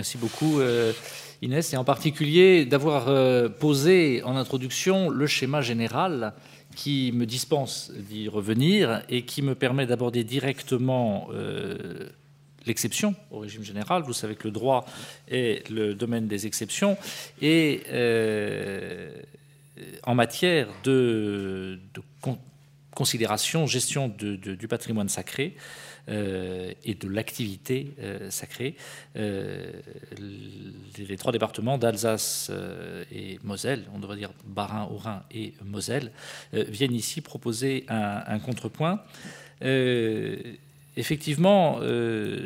Merci beaucoup euh, Inès, et en particulier d'avoir euh, posé en introduction le schéma général qui me dispense d'y revenir et qui me permet d'aborder directement euh, l'exception au régime général. Vous savez que le droit est le domaine des exceptions. Et en matière de, considération, gestion du patrimoine sacré, euh, et de l'activité euh, sacrée. Euh, les, trois départements d'Alsace et Moselle, on devrait dire Bas-Rhin, Haut-Rhin et Moselle, viennent ici proposer un, contrepoint. Effectivement,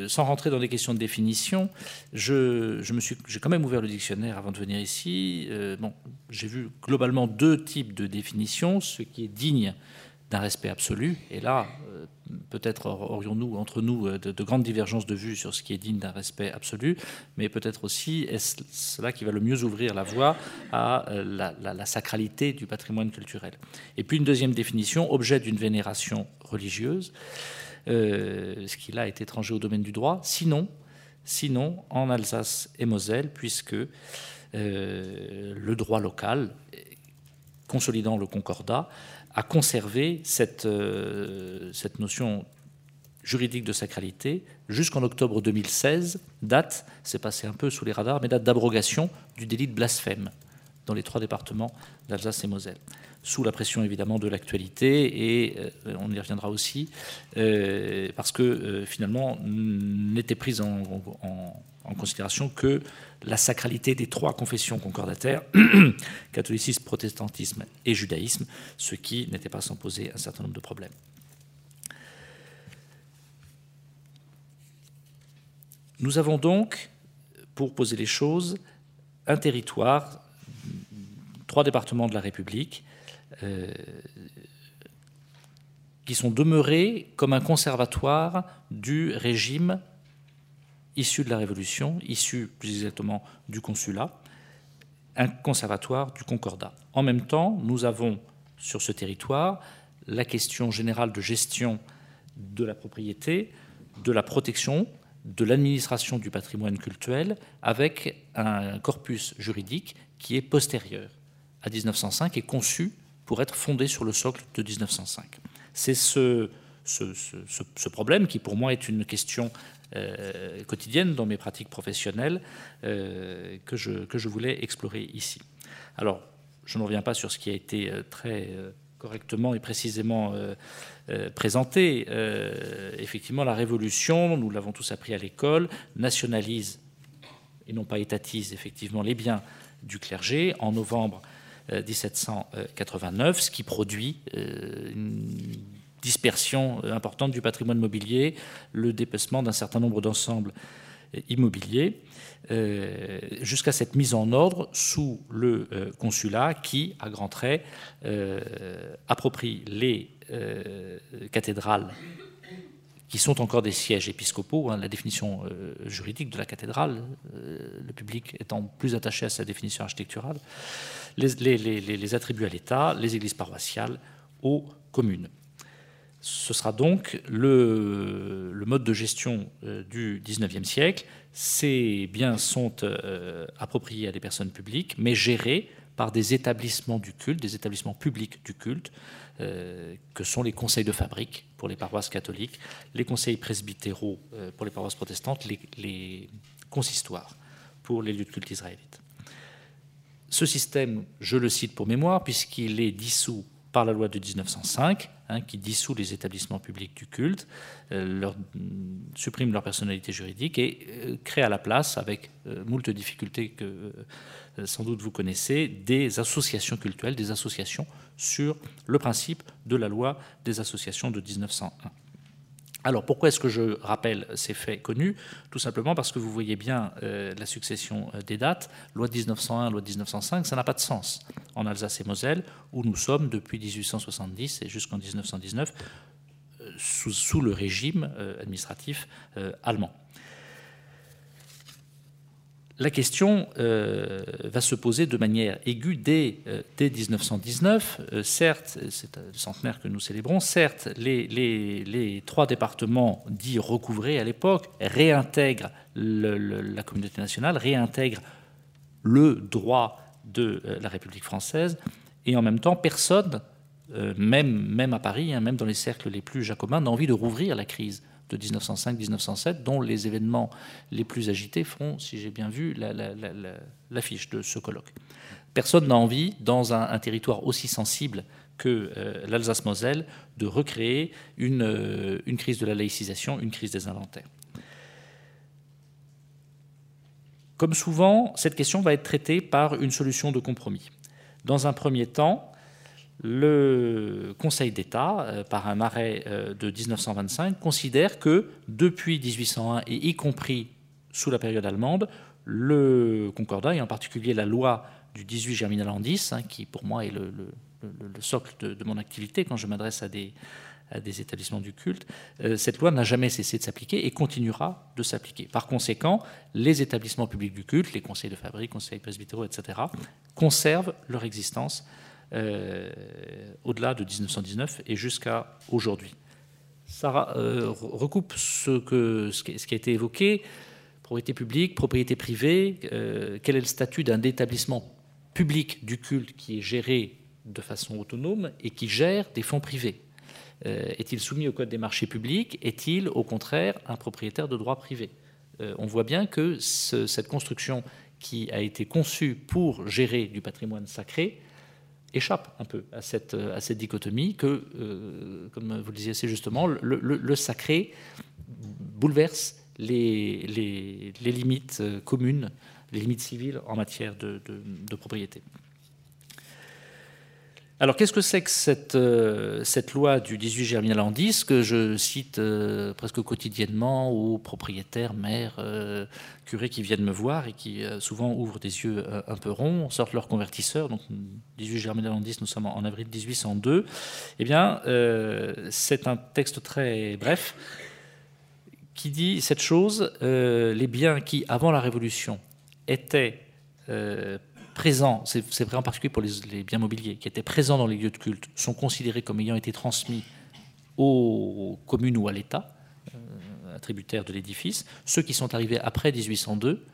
sans rentrer dans des questions de définition, je, me suis, j'ai quand même ouvert le dictionnaire avant de venir ici. bon, j'ai vu globalement deux types de définitions ce qui est digne d'un respect absolu. Et là, peut-être aurions-nous entre nous euh, de, grandes divergences de vues sur ce qui est digne d'un respect absolu, mais peut-être aussi est-ce cela qui va le mieux ouvrir la voie à euh, la, sacralité du patrimoine culturel? Et puis une deuxième définition, objet d'une vénération religieuse, ce qui là est étranger au domaine du droit. Sinon en Alsace et Moselle, puisque le droit local, consolidant le concordat, a conservé cette, euh, cette notion juridique de sacralité jusqu'en octobre 2016, date, c'est passé un peu sous les radars, mais date d'abrogation du délit de blasphème dans les trois départements d'Alsace et Moselle, sous la pression évidemment de l'actualité, et euh, on y reviendra aussi, euh, parce que finalement n'était prise en considération que la sacralité des trois confessions concordataires, catholicisme, protestantisme et judaïsme, ce qui n'était pas sans poser un certain nombre de problèmes. Nous avons donc, pour poser les choses, un territoire, trois départements de la République, euh, qui sont demeurés comme un conservatoire du régime issu de la Révolution, issu plus exactement du consulat, un conservatoire du Concordat. En même temps, nous avons sur ce territoire la question générale de gestion de la propriété, de la protection, de l'administration du patrimoine culturel, avec un corpus juridique qui est postérieur à 1905 et conçu pour être fondé sur le socle de 1905. C'est ce, ce, ce, problème qui, pour moi, est une question euh, quotidienne dans mes pratiques professionnelles euh, que, je, que je voulais explorer ici. Alors, je ne reviens pas sur ce qui a été euh, très correctement et précisément présenté. effectivement, la Révolution, nous l'avons tous appris à l'école, nationalise et non pas étatise effectivement les biens du clergé en novembre 1789, ce qui produit une dispersion euh, importante du patrimoine mobilier, le dépecement d'un certain nombre d'ensembles euh, immobiliers, euh, jusqu'à cette mise en ordre sous le consulat qui, à grands traits, approprie les cathédrales qui sont encore des sièges épiscopaux, hein, la définition juridique de la cathédrale, le public étant plus attaché à sa définition architecturale, les, les attributs à l'État, les églises paroissiales aux communes. Ce sera donc le, mode de gestion euh, du XIXe siècle. Ces biens sont euh, appropriés à des personnes publiques, mais gérés par des établissements du culte, des établissements publics du culte, euh, que sont les conseils de fabrique pour les paroisses catholiques, les conseils presbytéraux pour les paroisses protestantes, les, les consistoires pour les lieux de culte israélites. Ce système, je le cite pour mémoire, puisqu'il est dissous par la loi de 1905, hein, qui dissout les établissements publics du culte, euh, supprime leur personnalité juridique et euh, crée à la place, avec euh, moult difficultés que sans doute vous connaissez, des associations culturelles, des associations sur le principe de la loi des associations de 1901. Alors pourquoi est-ce que je rappelle ces faits connus? Tout simplement parce que vous voyez bien euh, la succession euh, des dates. Loi de 1901, loi de 1905, ça n'a pas de sens en Alsace et Moselle, où nous sommes depuis 1870 et jusqu'en 1919 euh, sous, le régime administratif allemand. La question euh, va se poser de manière aiguë dès, 1919. Euh, certes, c'est le centenaire que nous célébrons, certes, les, trois départements dits recouvrés à l'époque réintègrent la communauté nationale, réintègrent le droit de euh, la République française, et en même temps, personne, même, même à Paris, hein, même dans les cercles les plus jacobins, n'a envie de rouvrir la crise de 1905-1907, dont les événements les plus agités feront, si j'ai bien vu, l'affiche de ce colloque. Personne n'a envie, dans un, territoire aussi sensible que euh, l'Alsace-Moselle, de recréer euh, une crise de la laïcisation, une crise des inventaires. Comme souvent, cette question va être traitée par une solution de compromis. Dans un premier temps, le Conseil d'État, euh, par un arrêt euh, de 1925, considère que depuis 1801, et y compris sous la période allemande, le Concordat, et en particulier la loi du 18 Germinalandis, hein, qui pour moi est le, socle de, mon activité quand je m'adresse à des, établissements du culte, euh, cette loi n'a jamais cessé de s'appliquer et continuera de s'appliquer. Par conséquent, les établissements publics du culte, les conseils de fabrique, conseils presbytéraux, etc., conservent leur existence euh, au-delà de 1919 et jusqu'à aujourd'hui. Ça euh, recoupe ce, qui a été évoqué, propriété publique, propriété privée, euh, quel est le statut d'un établissement public du culte qui est géré de façon autonome et qui gère des fonds privés? Est-il soumis au Code des marchés publics? Est-il au contraire un propriétaire de droit privé? On voit bien que cette construction qui a été conçue pour gérer du patrimoine sacré échappe un peu à cette, à cette dichotomie que, euh, comme vous le disiez assez justement, le, sacré bouleverse les, limites communes, les limites civiles en matière de propriété. Alors qu'est-ce que c'est que cette, euh, loi du 18 Germinal en 10 que je cite euh, presque quotidiennement aux propriétaires, maires, euh, curés qui viennent me voir et qui souvent ouvrent des yeux un peu ronds, sortent leur convertisseur. Donc 18 Germinal en 10, nous sommes en avril 1802. Eh bien, c'est un texte très bref qui dit cette chose les biens qui, avant la Révolution, étaient présents, c'est vrai en particulier pour les, biens mobiliers, qui étaient présents dans les lieux de culte, sont considérés comme ayant été transmis aux communes ou à l'État, euh, attributaires de l'édifice. Ceux qui sont arrivés après 1802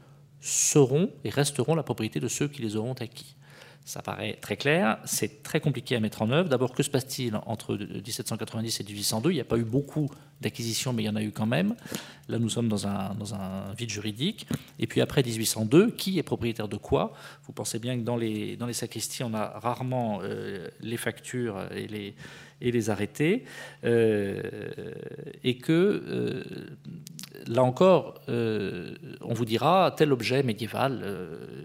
seront et resteront la propriété de ceux qui les auront acquis. Ça paraît très clair, c'est très compliqué à mettre en œuvre. D'abord, que se passe-t-il entre 1790 et 1802 Il n'y a pas eu beaucoup d'acquisitions, mais il y en a eu quand même. Là, nous sommes dans un, dans un vide juridique. Et puis après 1802, qui est propriétaire de quoi? Vous pensez bien que dans les, dans les sacristies, on a rarement euh, les factures et les, et les arrêtés, euh, et que euh, là encore, on vous dira tel objet médiéval,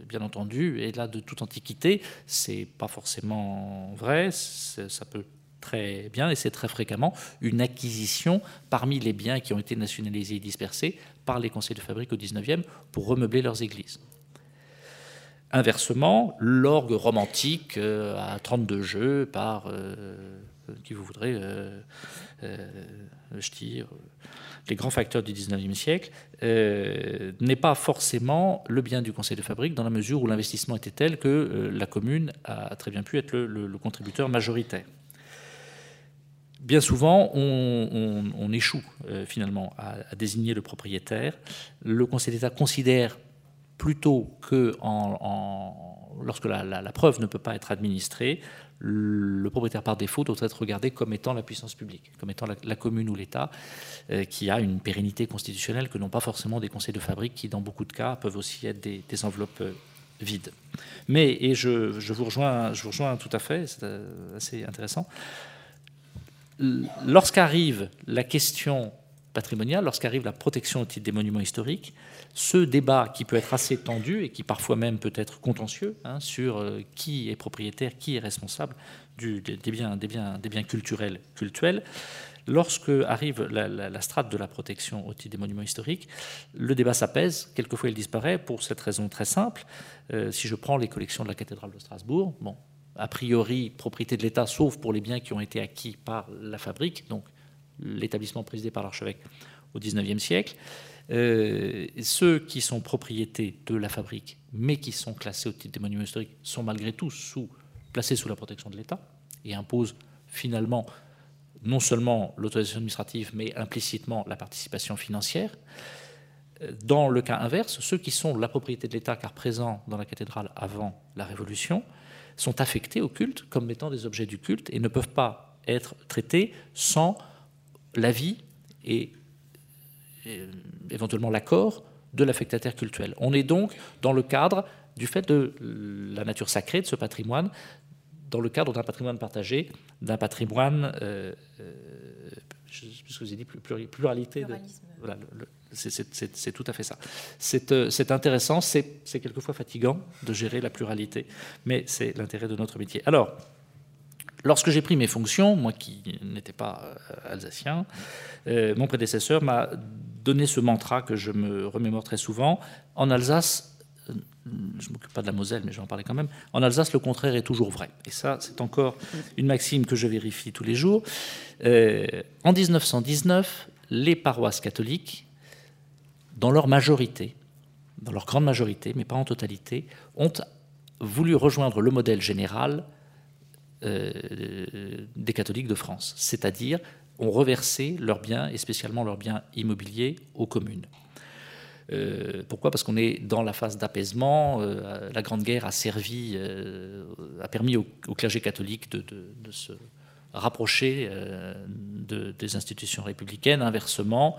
bien entendu, et là de toute antiquité, c'est pas forcément vrai, ça peut très bien, et c'est très fréquemment une acquisition parmi les biens qui ont été nationalisés et dispersés par les conseils de fabrique au 19e pour remeubler leurs églises. Inversement, l'orgue romantique à 32 jeux par qui vous voudrez, euh, euh, je tire, les grands facteurs du 19e siècle, euh, n'est pas forcément le bien du conseil de fabrique dans la mesure où l'investissement était tel que la commune a très bien pu être le, contributeur majoritaire. Bien souvent, on, échoue finalement à, désigner le propriétaire. Le Conseil d'État considère plutôt que lorsque la, preuve ne peut pas être administrée, le propriétaire par défaut doit être regardé comme étant la puissance publique, comme étant la, commune ou l'État, euh, qui a une pérennité constitutionnelle que n'ont pas forcément des conseils de fabrique qui, dans beaucoup de cas, peuvent aussi être des, enveloppes euh, vides. Mais, et je, vous rejoins, je vous rejoins tout à fait, c'est euh, assez intéressant, lorsqu'arrive la question patrimoniale, lorsqu'arrive la protection au titre des monuments historiques, ce débat qui peut être assez tendu et qui parfois même peut être contentieux hein, sur euh, qui est propriétaire, qui est responsable des, biens, culturels, lorsque arrive la, strate de la protection au titre des monuments historiques, le débat s'apaise, quelquefois il disparaît pour cette raison très simple. Euh, si je prends les collections de la cathédrale de Strasbourg, bon, a priori propriété de l'État, sauf pour les biens qui ont été acquis par la fabrique, donc l'établissement présidé par l'archevêque au XIXe siècle, ceux qui sont propriétés de la fabrique, mais qui sont classés au titre des monuments historiques, sont malgré tout placés sous la protection de l'État et imposent finalement non seulement l'autorisation administrative, mais implicitement la participation financière. Dans le cas inverse, ceux qui sont la propriété de l'État, car présents dans la cathédrale avant la Révolution, sont affectés au culte comme étant des objets du culte et ne peuvent pas être traités sans l'avis et, éventuellement l'accord de l'affectataire cultuel. On est donc dans le cadre du fait de la nature sacrée de ce patrimoine, dans le cadre d'un patrimoine partagé, d'un patrimoine, euh, euh, je, ce que vous avez dit, pluralité. voilà, c'est tout à fait ça. C'est euh, intéressant, c'est quelquefois fatigant de gérer la pluralité, mais c'est l'intérêt de notre métier. Alors, lorsque j'ai pris mes fonctions, moi qui n'étais pas alsacien, mon prédécesseur m'a donné ce mantra que je me remémore très souvent. En Alsace, je ne m'occupe pas de la Moselle, mais je vais en parler quand même. En Alsace, le contraire est toujours vrai. Et ça, c'est encore une maxime que je vérifie tous les jours. Euh, en 1919, les paroisses catholiques, dans leur majorité, dans leur grande majorité, mais pas en totalité, ont voulu rejoindre le modèle général euh, des catholiques de France, c'est-à-dire ont reversé leurs biens, et spécialement leurs biens immobiliers, aux communes. Euh, pourquoi? Parce qu'on est dans la phase d'apaisement. Euh, la Grande Guerre a servi, a permis au, clergé catholique de, se rapprocher des institutions républicaines. Inversement,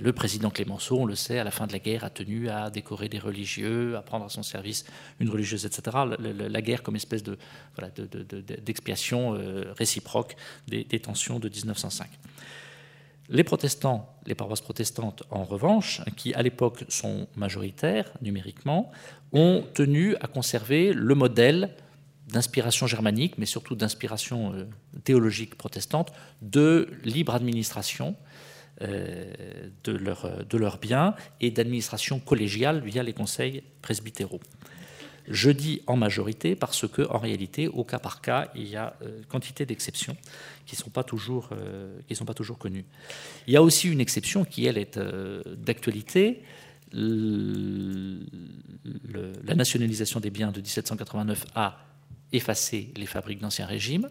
le président Clémenceau, on le sait, à la fin de la guerre, a tenu à décorer des religieux, à prendre à son service une religieuse, etc. La, guerre comme espèce de, d'expiation réciproque des, des tensions de 1905. Les protestants, les paroisses protestantes en revanche, qui à l'époque sont majoritaires numériquement, ont tenu à conserver le modèle d'inspiration germanique, mais surtout d'inspiration euh, théologique protestante, de libre administration euh, de, leurs biens et d'administration collégiale via les conseils presbytéraux. Je dis en majorité parce que, en réalité, au cas par cas, il y a euh, quantité d'exceptions qui ne sont, pas toujours, euh, connues. Il y a aussi une exception qui, elle, est euh, d'actualité. la nationalisation des biens de 1789 a effacé les fabriques d'Ancien Régime.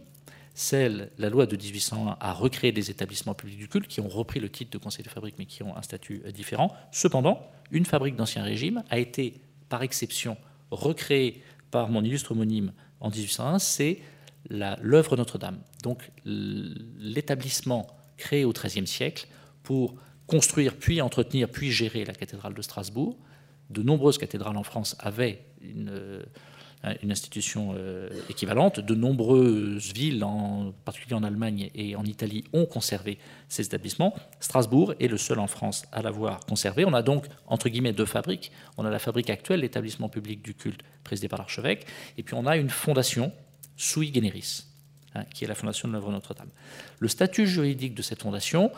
Celle, la loi de 1801 a recréé des établissements publics du culte qui ont repris le titre de conseil de fabrique mais qui ont un statut différent. Cependant, une fabrique d'Ancien Régime a été, par exception, recréé par mon illustre homonyme en 1801, c'est l'œuvre Notre-Dame. Donc l'établissement créé au XIIIe siècle pour construire, puis entretenir, puis gérer la cathédrale de Strasbourg. De nombreuses cathédrales en France avaient une, une institution euh, équivalente. De nombreuses villes, en particulier en Allemagne et en Italie, ont conservé ces établissements. Strasbourg est le seul en France à l'avoir conservé. On a donc, entre guillemets, deux fabriques. On a la fabrique actuelle, l'établissement public du culte présidé par l'archevêque, et puis on a une fondation sui generis, hein, qui est la fondation de l'œuvre Notre-Dame. Le statut juridique de cette fondation,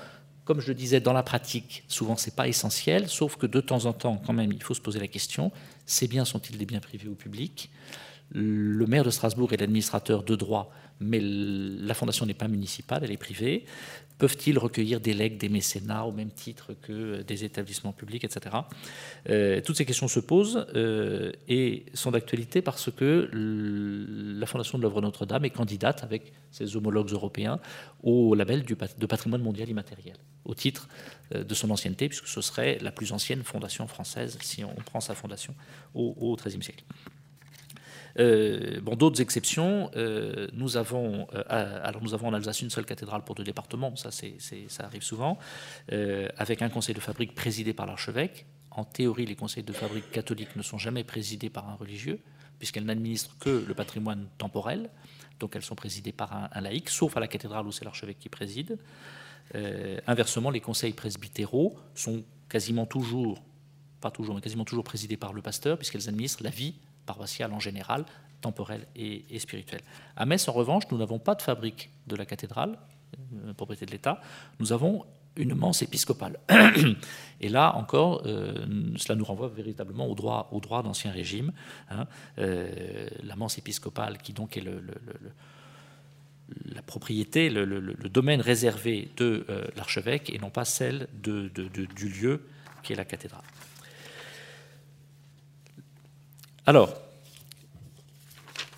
comme je le disais, dans la pratique, souvent c'est pas essentiel, sauf que de temps en temps, quand même, il faut se poser la question ces biens sont-ils des biens privés ou publics? Le maire de Strasbourg est l'administrateur de droit, mais la fondation n'est pas municipale, elle est privée. Peuvent-ils recueillir des legs, des mécénats au même titre que des établissements publics, etc. Euh, toutes ces questions se posent euh, et sont d'actualité parce que la Fondation de l'œuvre Notre-Dame est candidate avec ses homologues européens au label de patrimoine mondial immatériel, au titre euh, de son ancienneté, puisque ce serait la plus ancienne fondation française si on prend sa fondation au XIIIe siècle. Euh, bon, d'autres exceptions, euh, nous avons, euh, alors nous avons en Alsace une seule cathédrale pour deux départements, ça, ça arrive souvent, avec un conseil de fabrique présidé par l'archevêque. En théorie, les conseils de fabrique catholiques ne sont jamais présidés par un religieux, puisqu'elles n'administrent que le patrimoine temporel, donc elles sont présidées par un, un laïc, sauf à la cathédrale où c'est l'archevêque qui préside. inversement, les conseils presbytéraux sont quasiment toujours, pas toujours, mais quasiment toujours présidés par le pasteur, puisqu'elles administrent la vie paroissiale en général, temporelle et, spirituelle. À Metz, en revanche, nous n'avons pas de fabrique de la cathédrale, euh, propriété de l'État. Nous avons une mense épiscopale. Et là encore, euh, cela nous renvoie véritablement au droit, au droit d'Ancien Régime. Hein. Euh, la mense épiscopale, qui donc est la propriété, le, domaine réservé de l'archevêque et non pas celle du lieu qui est la cathédrale. Alors,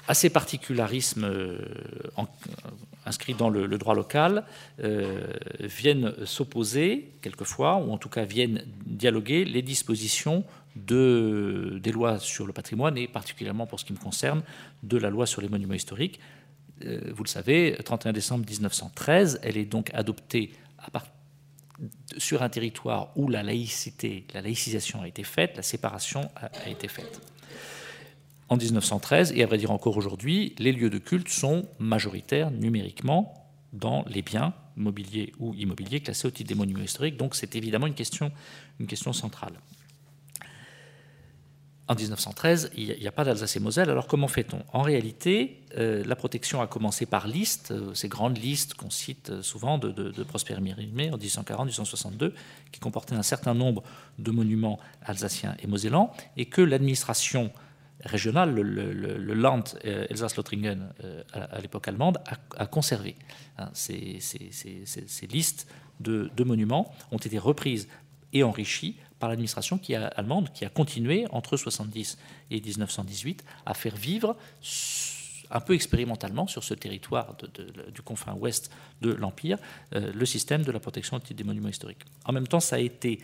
à ces particularismes euh, inscrits dans le, droit local euh, viennent s'opposer quelquefois, ou en tout cas viennent dialoguer les dispositions de, des lois sur le patrimoine et particulièrement pour ce qui me concerne de la loi sur les monuments historiques. Euh, vous le savez, 31 décembre 1913, elle est donc adoptée sur un territoire où la laïcité, la laïcisation a été faite, la séparation a été faite en 1913, et à vrai dire encore aujourd'hui, les lieux de culte sont majoritaires numériquement dans les biens mobiliers ou immobiliers classés au titre des monuments historiques. Donc c'est évidemment une question, une question centrale. En 1913, il n'y a pas d'Alsace et Moselle. Alors comment fait-on? En réalité, euh, la protection a commencé par listes, euh, ces grandes listes qu'on cite euh, souvent de Prosper Mérimée en 1840-1862, qui comportaient un certain nombre de monuments alsaciens et mosellans, et que l'administration régional, le, Land euh, Elsass-Lothringen euh, à, l'époque allemande, a, conservé. Hein, ces, listes de, monuments ont été reprises et enrichies par l'administration qui allemande qui a continué entre 70 et 1918 à faire vivre un peu expérimentalement sur ce territoire du confin ouest de l'Empire euh, le système de la protection des monuments historiques. En même temps, ça a été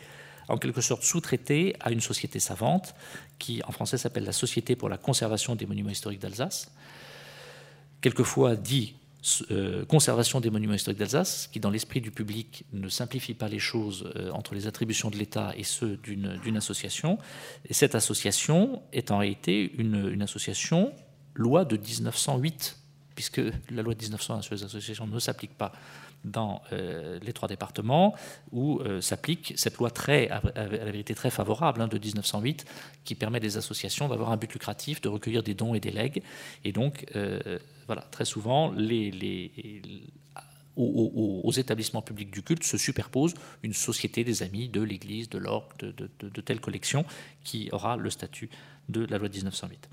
en quelque sorte sous-traité à une société savante qui en français s'appelle la Société pour la conservation des monuments historiques d'Alsace, quelquefois dit euh, conservation des monuments historiques d'Alsace, qui dans l'esprit du public ne simplifie pas les choses euh, entre les attributions de l'État et ceux d'une association. Et cette association est en réalité une, une association loi de 1908, puisque la loi de 1901 sur les associations ne s'applique pas dans euh, les trois départements où euh, s'applique cette loi très, à la vérité très favorable hein, de 1908 qui permet des associations d'avoir un but lucratif, de recueillir des dons et des legs. Et donc, euh, voilà, très souvent, aux, établissements publics du culte se superpose une société des amis de l'Église, de l'orgue, de, telle collection qui aura le statut de la loi de 1908.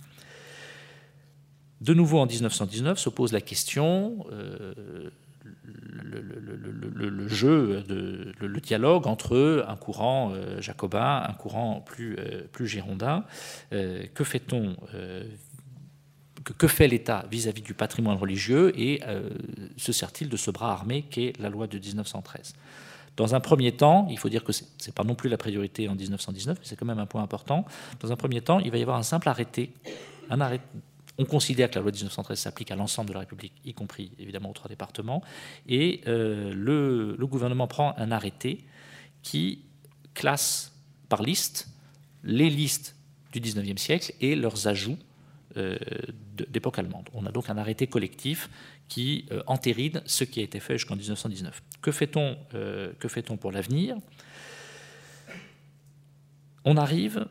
De nouveau en 1919 se pose la question le, jeu, le, dialogue entre un courant euh, jacobin, un courant plus, euh, girondin. Euh, que fait-on que, fait l'État vis-à-vis du patrimoine religieux et se sert-il de ce bras armé qu'est la loi de 1913 dans un premier temps, il faut dire que ce n'est pas non plus la priorité en 1919, mais c'est quand même un point important. Dans un premier temps, il va y avoir un simple arrêté, un arrêté on considère que la loi de 1913 s'applique à l'ensemble de la République, y compris évidemment aux trois départements, et euh, le, gouvernement prend un arrêté qui classe par liste les listes du 19e siècle et leurs ajouts euh, d'époque allemande. On a donc un arrêté collectif qui euh, ce qui a été fait jusqu'en 1919. Que fait-on fait pour l'avenir? On arrive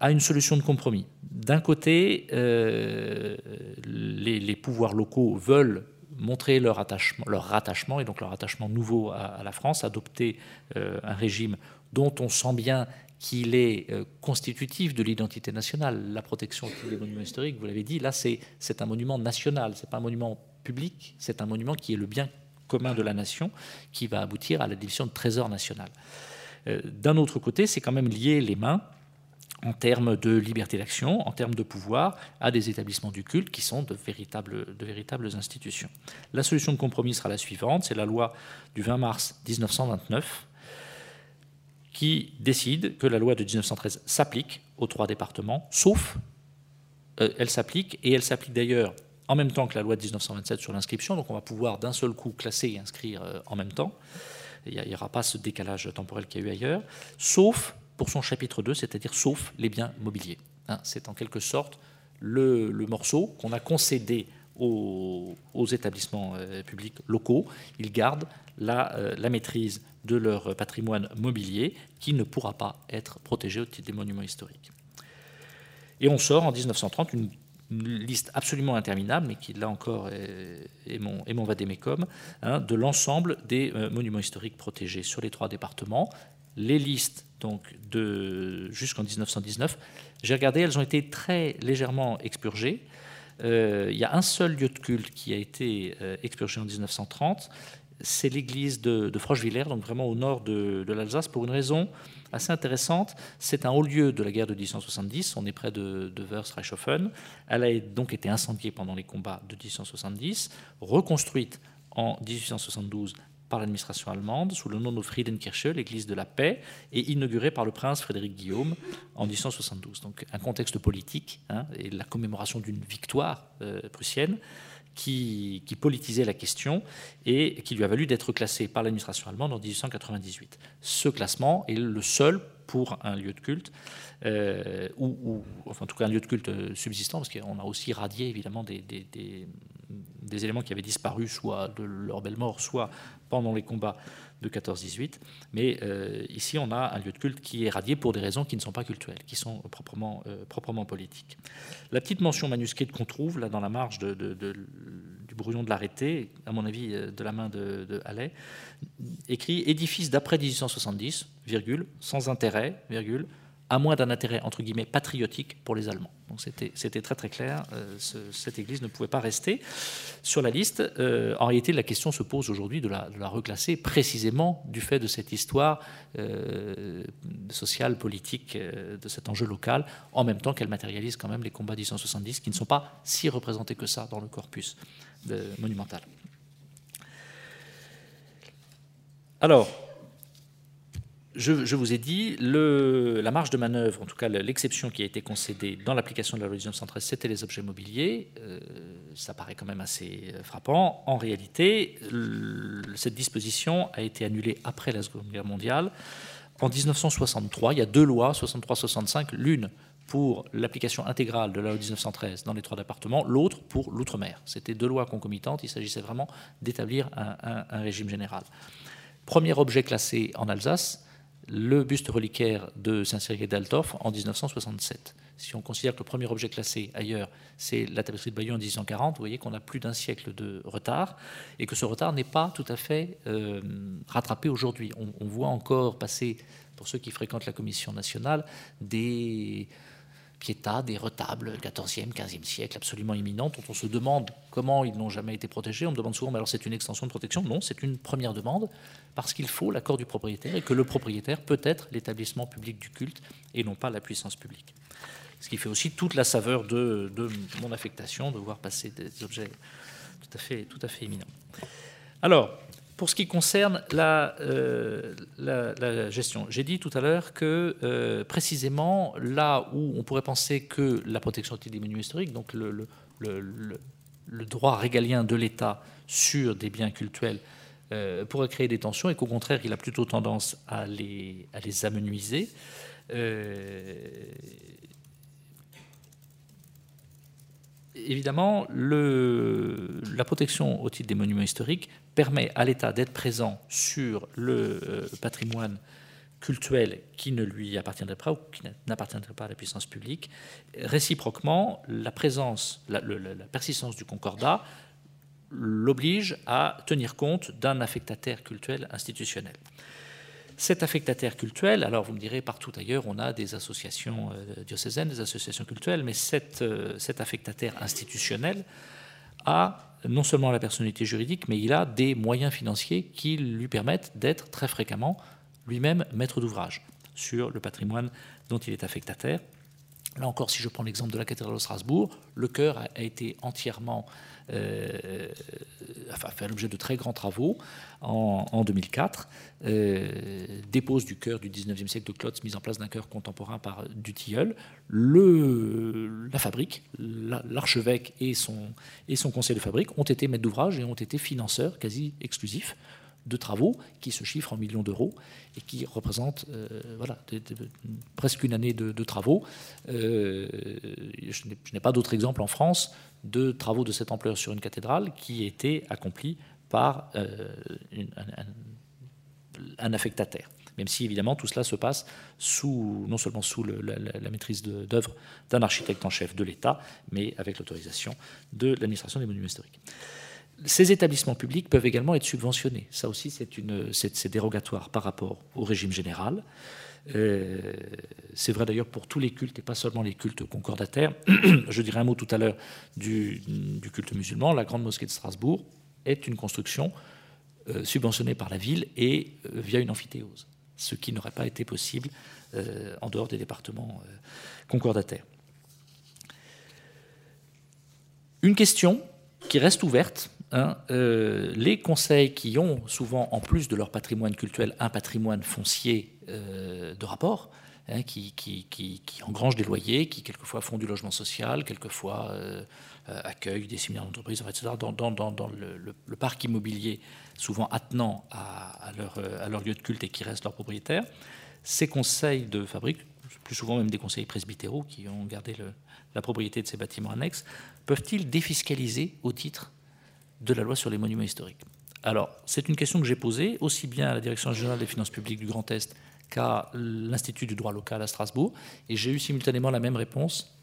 à une solution de compromis. D'un côté, euh, les, pouvoirs locaux veulent montrer leur, attachement, leur rattachement, et donc leur attachement nouveau à, la France, adopter euh, un régime dont on sent bien qu'il est euh, constitutif de l'identité nationale. La protection des monuments historiques, vous l'avez dit, là c'est un monument national, c'est pas un monument public, c'est un monument qui est le bien commun de la nation, qui va aboutir à la division de trésor national. D'un autre côté, c'est quand même lié les mains en termes de liberté d'action, en termes de pouvoir, à des établissements du culte qui sont de véritables, institutions. La solution de compromis sera la suivante, c'est la loi du 20 mars 1929 qui décide que la loi de 1913 s'applique aux trois départements, sauf euh, elle s'applique, et elle s'applique d'ailleurs en même temps que la loi de 1927 sur l'inscription, donc on va pouvoir d'un seul coup classer et inscrire euh, en même temps. Il n'y aura pas ce décalage temporel qu'il y a eu ailleurs, sauf pour son chapitre 2, c'est-à-dire sauf les biens mobiliers. Hein, c'est en quelque sorte le, morceau qu'on a concédé aux, établissements euh, publics locaux. Ils gardent la, euh, la, maîtrise de leur patrimoine mobilier qui ne pourra pas être protégé au titre des monuments historiques. Et on sort en 1930 une, liste absolument interminable, mais qui là encore est, mon, hein, de l'ensemble des euh, monuments historiques protégés sur les trois départements. Les listes donc de jusqu'en 1919. J'ai regardé, elles ont été très légèrement expurgées. Euh, il y a un seul lieu de culte qui a été euh, expurgé en 1930. c'est l'église de, Frochevillers, donc vraiment au nord de, l'Alsace, pour une raison assez intéressante. C'est un haut lieu de la guerre de 1870, on est près de, de Wörs-Reichshofen. Elle a donc été incendiée pendant les combats de 1870, reconstruite en 1872 par l'administration allemande sous le nom de Friedenkirche, l'église de la paix, et inaugurée par le prince Frédéric Guillaume en 1872. Donc un contexte politique hein, et la commémoration d'une victoire euh, prussienne qui, politisait la question et qui lui a valu d'être classé par l'administration allemande en 1898. Ce classement est le seul pour un lieu de culte, euh, ou, enfin, en tout cas un lieu de culte subsistant, parce qu'on a aussi radié évidemment des, éléments qui avaient disparu, soit de leur belle mort, soit pendant les combats de 14-18. Mais euh, ici, on a un lieu de culte qui est radié pour des raisons qui ne sont pas culturelles, qui sont proprement, euh, politiques. La petite mention manuscrite qu'on trouve là dans la marge du brouillon de l'arrêté, à mon avis euh, de la main de, de écrit édifice d'après 1870, virgule, sans intérêt, virgule, à moins d'un intérêt entre guillemets patriotique pour les Allemands. Donc c'était très très clair, euh, cette église ne pouvait pas rester sur la liste. Euh, en réalité, la question se pose aujourd'hui de, la, reclasser précisément du fait de cette histoire euh, sociale, politique, de cet enjeu local, en même temps qu'elle matérialise quand même les combats 1870 qui ne sont pas si représentés que ça dans le corpus monumental. Alors, je, vous ai dit, la marge de manœuvre, en tout cas l'exception qui a été concédée dans l'application de la loi 1913, c'était les objets mobiliers. Euh, ça paraît quand même assez euh, frappant. En réalité, cette disposition a été annulée après la Seconde Guerre mondiale. En 1963, il y a deux lois, 63-65, l'une pour l'application intégrale de la loi 1913 dans les trois départements, l'autre pour l'outre-mer. C'était deux lois concomitantes, il s'agissait vraiment d'établir un, un, régime général. Premier objet classé en Alsace, le buste reliquaire de Saint-Cyril d'Altorf en 1967. Si on considère que le premier objet classé ailleurs, c'est la tapisserie de Bayeux en 1840, vous voyez qu'on a plus d'un siècle de retard et que ce retard n'est pas tout à fait euh, rattrapé aujourd'hui. on, voit encore passer, pour ceux qui fréquentent la Commission nationale, des Pietà, des retables 14e, 15e siècle, absolument imminentes, dont on se demande comment ils n'ont jamais été protégés. On me demande souvent, mais alors c'est une extension de protection? Non, c'est une première demande, parce qu'il faut l'accord du propriétaire et que le propriétaire peut être l'établissement public du culte et non pas la puissance publique. Ce qui fait aussi toute la saveur de, mon affectation de voir passer des objets tout à fait, tout à fait éminents. Alors, pour ce qui concerne la, euh, la, gestion, j'ai dit tout à l'heure que euh, précisément là où on pourrait penser que la protection des monuments historiques, donc le, le, droit régalien de l'État sur des biens cultuels, euh, pourrait créer des tensions et qu'au contraire, il a plutôt tendance à les, à les amenuiser évidemment, la protection au titre des monuments historiques permet à l'État d'être présent sur le euh, patrimoine cultuel qui ne lui appartiendrait pas ou qui n'appartiendrait pas à la puissance publique. Réciproquement, la présence, la persistance du concordat l'oblige à tenir compte d'un affectataire culturel institutionnel. Cet affectataire cultuel, alors vous me direz, partout ailleurs, on a des associations euh, diocésaines, des associations culturelles, mais euh, cet affectataire institutionnel a non seulement la personnalité juridique, mais il a des moyens financiers qui lui permettent d'être très fréquemment lui-même maître d'ouvrage sur le patrimoine dont il est affectataire. Là encore, si je prends l'exemple de la cathédrale de Strasbourg, le chœur a été entièrement euh, fait l'objet de très grands travaux en, 2004. Euh, dépose du chœur du 19e siècle de Klotz, mise en place d'un chœur contemporain par Dutilleul. Le, la fabrique, l'archevêque et son, et son conseil de fabrique ont été maîtres d'ouvrage et ont été financeurs quasi exclusifs de travaux qui se chiffrent en millions d'euros et qui représentent euh, voilà, presque une année de, travaux. Euh, je n'ai pas d'autres exemples en France de travaux de cette ampleur sur une cathédrale qui étaient accomplis par euh, un, affectataire. Même si évidemment tout cela se passe non seulement sous la, la, maîtrise d'œuvre d'un architecte en chef de l'État, mais avec l'autorisation de l'administration des monuments historiques ces établissements publics peuvent également être subventionnés. Ça aussi, c'est dérogatoire par rapport au régime général. Euh, c'est vrai d'ailleurs pour tous les cultes et pas seulement les cultes concordataires. Je dirais un mot tout à l'heure du, culte musulman. La grande mosquée de Strasbourg est une construction subventionnés par la ville et via une amphithéose, ce qui n'aurait pas été possible en dehors des départements concordataires. Une question qui reste ouverte. Hein, euh, les conseils qui ont souvent, en plus de leur patrimoine culturel, un patrimoine foncier euh, de rapport, hein, qui, engrangent des loyers, qui quelquefois font du logement social, quelquefois euh, accueillent des séminaires d'entreprise, etc., dans, le, parc immobilier, souvent attenant à, leur, leur, lieu de culte et qui restent leurs propriétaires. Ces conseils de fabrique, plus souvent même des conseils presbytéraux qui ont gardé la propriété de ces bâtiments annexes, peuvent-ils défiscaliser au titre de la loi sur les monuments historiques Alors, c'est une question que j'ai posée aussi bien à la Direction générale des finances publiques du Grand Est qu'à l'Institut du droit local à Strasbourg, et j'ai eu simultanément la même réponse.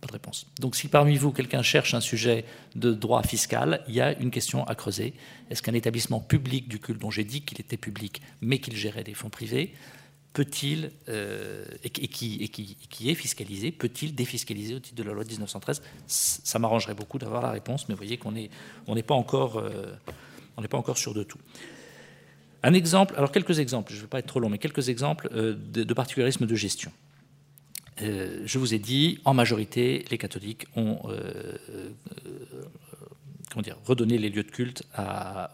Pas de réponse. Donc si parmi vous, quelqu'un cherche un sujet de droit fiscal, il y a une question à creuser. Est-ce qu'un établissement public du culte, dont j'ai dit qu'il était public, mais qu'il gérait des fonds privés, peut-il, euh, et, qui, est fiscalisé, peut-il défiscaliser au titre de la loi de 1913 Ça m'arrangerait beaucoup d'avoir la réponse, mais vous voyez qu'on n'est on pas, encore, euh, n'est pas encore sûr de tout. Un exemple, alors quelques exemples, je ne vais pas être trop long, mais quelques exemples euh, de, particularisme de gestion. je vous ai dit, en majorité, les catholiques ont redonné les lieux de culte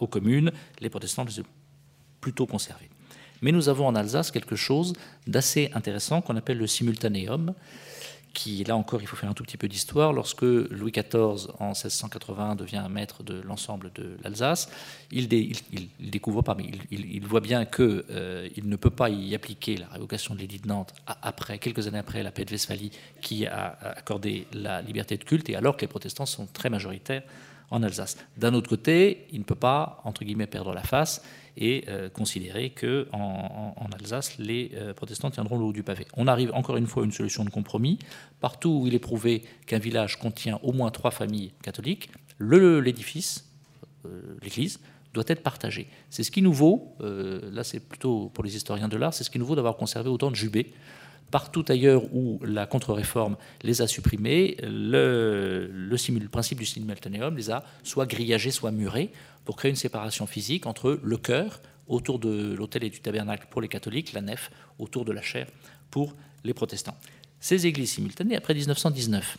aux communes, les protestants les ont plutôt conservés. Mais nous avons en Alsace quelque chose d'assez intéressant qu'on appelle le simultanéum, qui, là encore, il faut faire un tout petit peu d'histoire. Lorsque Louis XIV, en 1680, devient maître de l'ensemble de l'Alsace, il, découvre pas, il, voit bien qu'il euh, ne peut pas y appliquer la révocation de l'édit de Nantes après, quelques années après la paix de Westphalie, qui a accordé la liberté de culte, et alors que les protestants sont très majoritaires en Alsace. D'un autre côté, il ne peut pas, entre guillemets, perdre la face et euh, considérer qu'en en, Alsace, les euh, protestants tiendront le haut du pavé. On arrive encore une fois à une solution de compromis. Partout où il est prouvé qu'un village contient au moins trois familles catholiques, l'édifice, euh, l'église, doit être partagé. C'est ce qui nous vaut, là c'est plutôt pour les historiens de l'art, c'est ce qui nous vaut d'avoir conservé autant de jubés Partout ailleurs où la contre-réforme les a supprimés, le, principe du simultanéum les a soit grillagés, soit murés, pour créer une séparation physique entre le chœur autour de l'autel et du tabernacle pour les catholiques, la nef autour de la chaire pour les protestants. Ces églises simultanées, après 1919,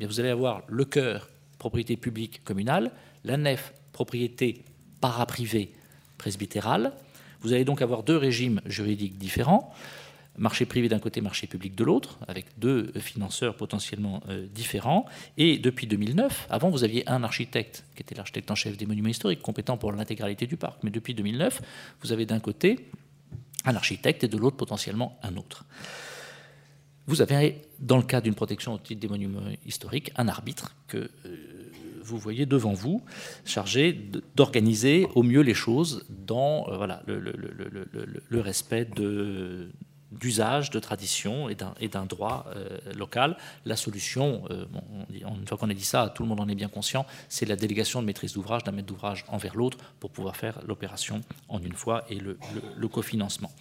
eh vous allez avoir le chœur, propriété publique communale, la nef, propriété paraprivée presbytérale. Vous allez donc avoir deux régimes juridiques différents marché privé d'un côté, marché public de l'autre, avec deux financeurs potentiellement euh, différents. Et depuis 2009, avant vous aviez un architecte qui était l'architecte en chef des monuments historiques, compétent pour l'intégralité du parc. Mais depuis 2009, vous avez d'un côté un architecte et de l'autre potentiellement un autre. Vous avez, dans le cas d'une protection au titre des monuments historiques, un arbitre que euh, vous voyez devant vous, chargé d'organiser au mieux les choses dans euh, voilà, le, le, respect de, d'usage, de tradition et d'un droit euh, local. La solution, euh, une fois qu'on a dit ça, tout le monde en est bien conscient, c'est la délégation de maîtrise d'ouvrage d'un maître d'ouvrage envers l'autre pour pouvoir faire l'opération en une fois et le, cofinancement.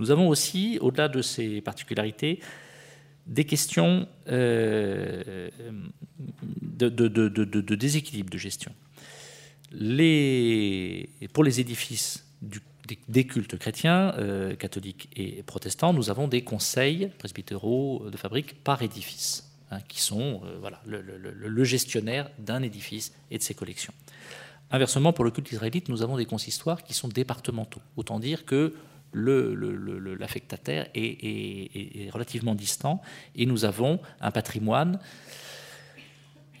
Nous avons aussi, au-delà de ces particularités, des questions euh, de, déséquilibre de gestion. Pour les édifices du des, cultes chrétiens, euh, catholiques et protestants, nous avons des conseils presbytéraux de fabrique par édifice, hein, qui sont euh, voilà, le, gestionnaire d'un édifice et de ses collections. Inversement, pour le culte israélite, nous avons des consistoires qui sont départementaux. Autant dire que l'affectataire est, relativement distant et nous avons un patrimoine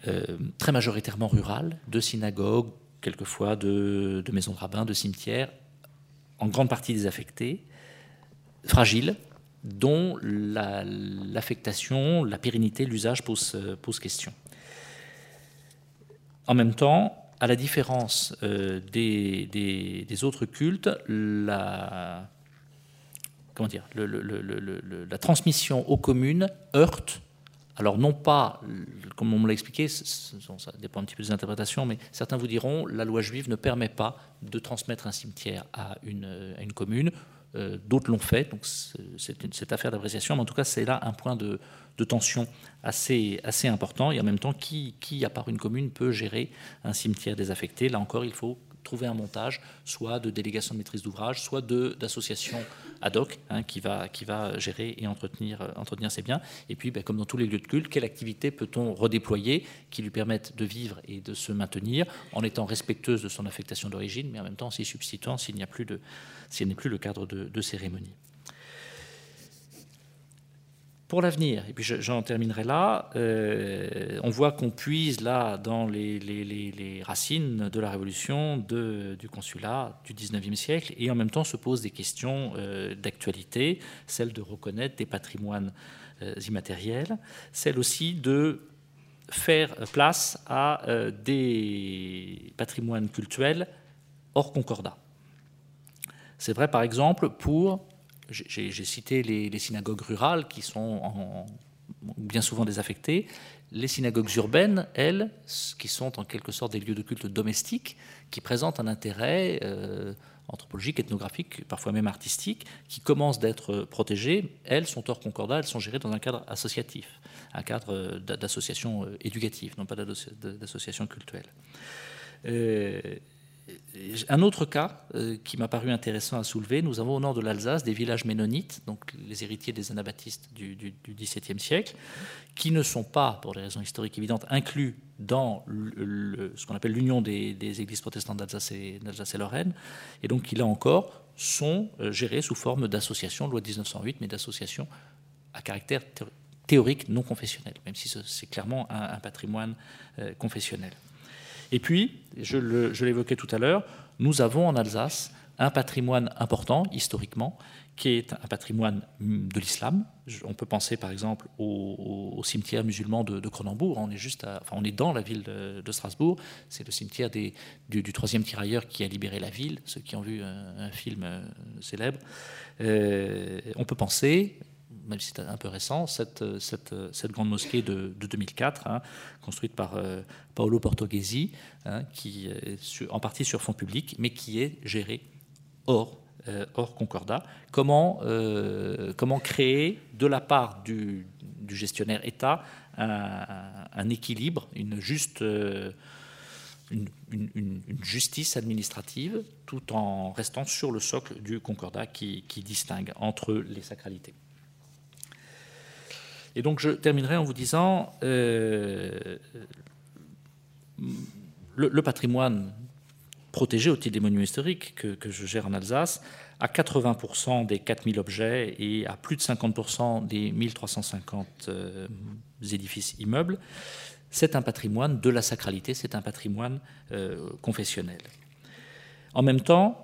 euh, très majoritairement rural, de synagogues, quelquefois de, de maisons de rabbins, de cimetières, en grande partie désaffectés, fragiles, dont l'affectation, la, pérennité, l'usage pose, pose, question. En même temps, à la différence euh, des, des, autres cultes, la, comment dire, la transmission aux communes heurte alors non pas, comme on me l'a expliqué, ça dépend un petit peu des interprétations, mais certains vous diront la loi juive ne permet pas de transmettre un cimetière à une, commune. d'autres l'ont fait, donc c'est cette affaire d'appréciation, mais en tout cas c'est là un point de, tension assez, assez important, et en même temps, qui, qui, à part une commune, peut gérer un cimetière désaffecté? Là encore, il faut trouver un montage, soit de délégation de maîtrise d'ouvrage, soit d'association ad hoc hein, qui, va, qui va gérer et entretenir, euh, entretenir ces biens. Et puis, ben, comme dans tous les lieux de culte, quelle activité peut-on redéployer qui lui permette de vivre et de se maintenir en étant respectueuse de son affectation d'origine, mais en même temps s'y substituant s'il n'y a plus de, s'il n'est plus le cadre de, de cérémonie. Pour l'avenir, et puis j'en terminerai là, euh, on voit qu'on puise là dans les, racines de la Révolution, du consulat du 19e siècle, et en même temps se posent des questions euh, d'actualité, celle de reconnaître des patrimoines euh, immatériels, celle aussi de faire place à des patrimoines cultuels hors concordat. C'est vrai par exemple pour j'ai cité les, synagogues rurales qui sont bien souvent désaffectées. Les synagogues urbaines, elles, qui sont en quelque sorte des lieux de culte domestiques, qui présentent un intérêt euh, anthropologique, ethnographique, parfois même artistique, qui commencent d'être protégées, elles sont hors concordat, elles sont gérées dans un cadre associatif, un cadre euh, d'association euh, éducative, non pas d'association culturelle. Un autre cas euh, qui m'a paru intéressant à soulever, nous avons au nord de l'Alsace des villages ménonites, donc les héritiers des anabaptistes du, XVIIe siècle, qui ne sont pas, pour des raisons historiques évidentes, inclus dans ce qu'on appelle l'union des, églises protestantes d'Alsace et, Lorraine, et donc qui là encore sont euh, gérés sous forme d'associations, loi de 1908, mais d'associations à caractère théorique non confessionnel, même si c'est clairement un, patrimoine euh, confessionnel. Et puis, je l'évoquais tout à l'heure, nous avons en Alsace un patrimoine important historiquement, qui est un patrimoine de l'islam. On peut penser par exemple au, cimetière musulman de, Cronenbourg. On est juste, enfin, on est dans la ville de, Strasbourg. C'est le cimetière du, troisième tirailleur qui a libéré la ville. Ceux qui ont vu un, film euh, célèbre. Euh, on peut penser même si c'est un peu récent, cette, cette, cette grande mosquée de, 2004, hein, construite par euh, Paolo Portoghesi, hein, qui est en partie sur fonds publics, mais qui est gérée hors, euh, Concordat. Comment, euh, créer de la part du, gestionnaire État un, équilibre, une juste... Justice administrative tout en restant sur le socle du concordat qui distingue entre les sacralités? Et donc je terminerai en vous disant, euh, le, patrimoine protégé au titre des monuments historiques que, je gère en Alsace, à 80% des 4000 objets et à plus de 50% des 1350 euh, édifices immeubles, c'est un patrimoine de la sacralité, c'est un patrimoine euh, confessionnel. En même temps,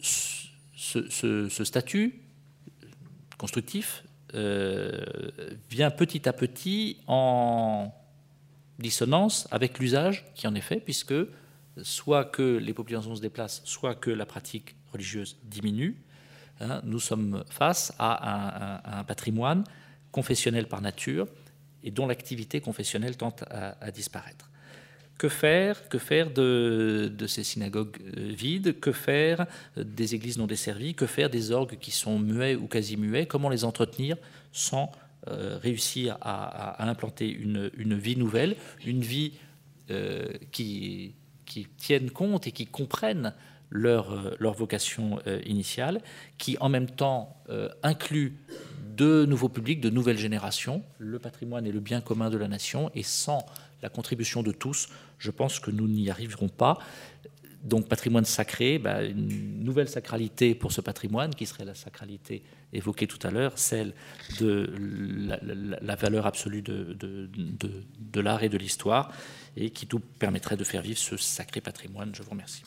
ce statut constructif vient petit à petit en dissonance avec l'usage qui en est fait, puisque soit que les populations se déplacent, soit que la pratique religieuse diminue. Hein, nous sommes face à un, patrimoine confessionnel par nature et dont l'activité confessionnelle tente à disparaître. Que faire Que faire de, ces synagogues euh, vides? Que faire des églises non desservies? Que faire des orgues qui sont muets ou quasi muets? Comment les entretenir sans euh, réussir à, implanter une, vie nouvelle, une vie euh, qui, qui, tienne compte et qui comprenne leur, leur vocation initiale, qui en même temps inclut de nouveaux publics, de nouvelles générations. Le patrimoine est le bien commun de la nation et sans la contribution de tous, je pense que nous n'y arriverons pas. Donc patrimoine sacré, bah, une nouvelle sacralité pour ce patrimoine, qui serait la sacralité évoquée tout à l'heure, celle de la, valeur absolue de, de l'art et de l'histoire, et qui tout permettrait de faire vivre ce sacré patrimoine. Je vous remercie.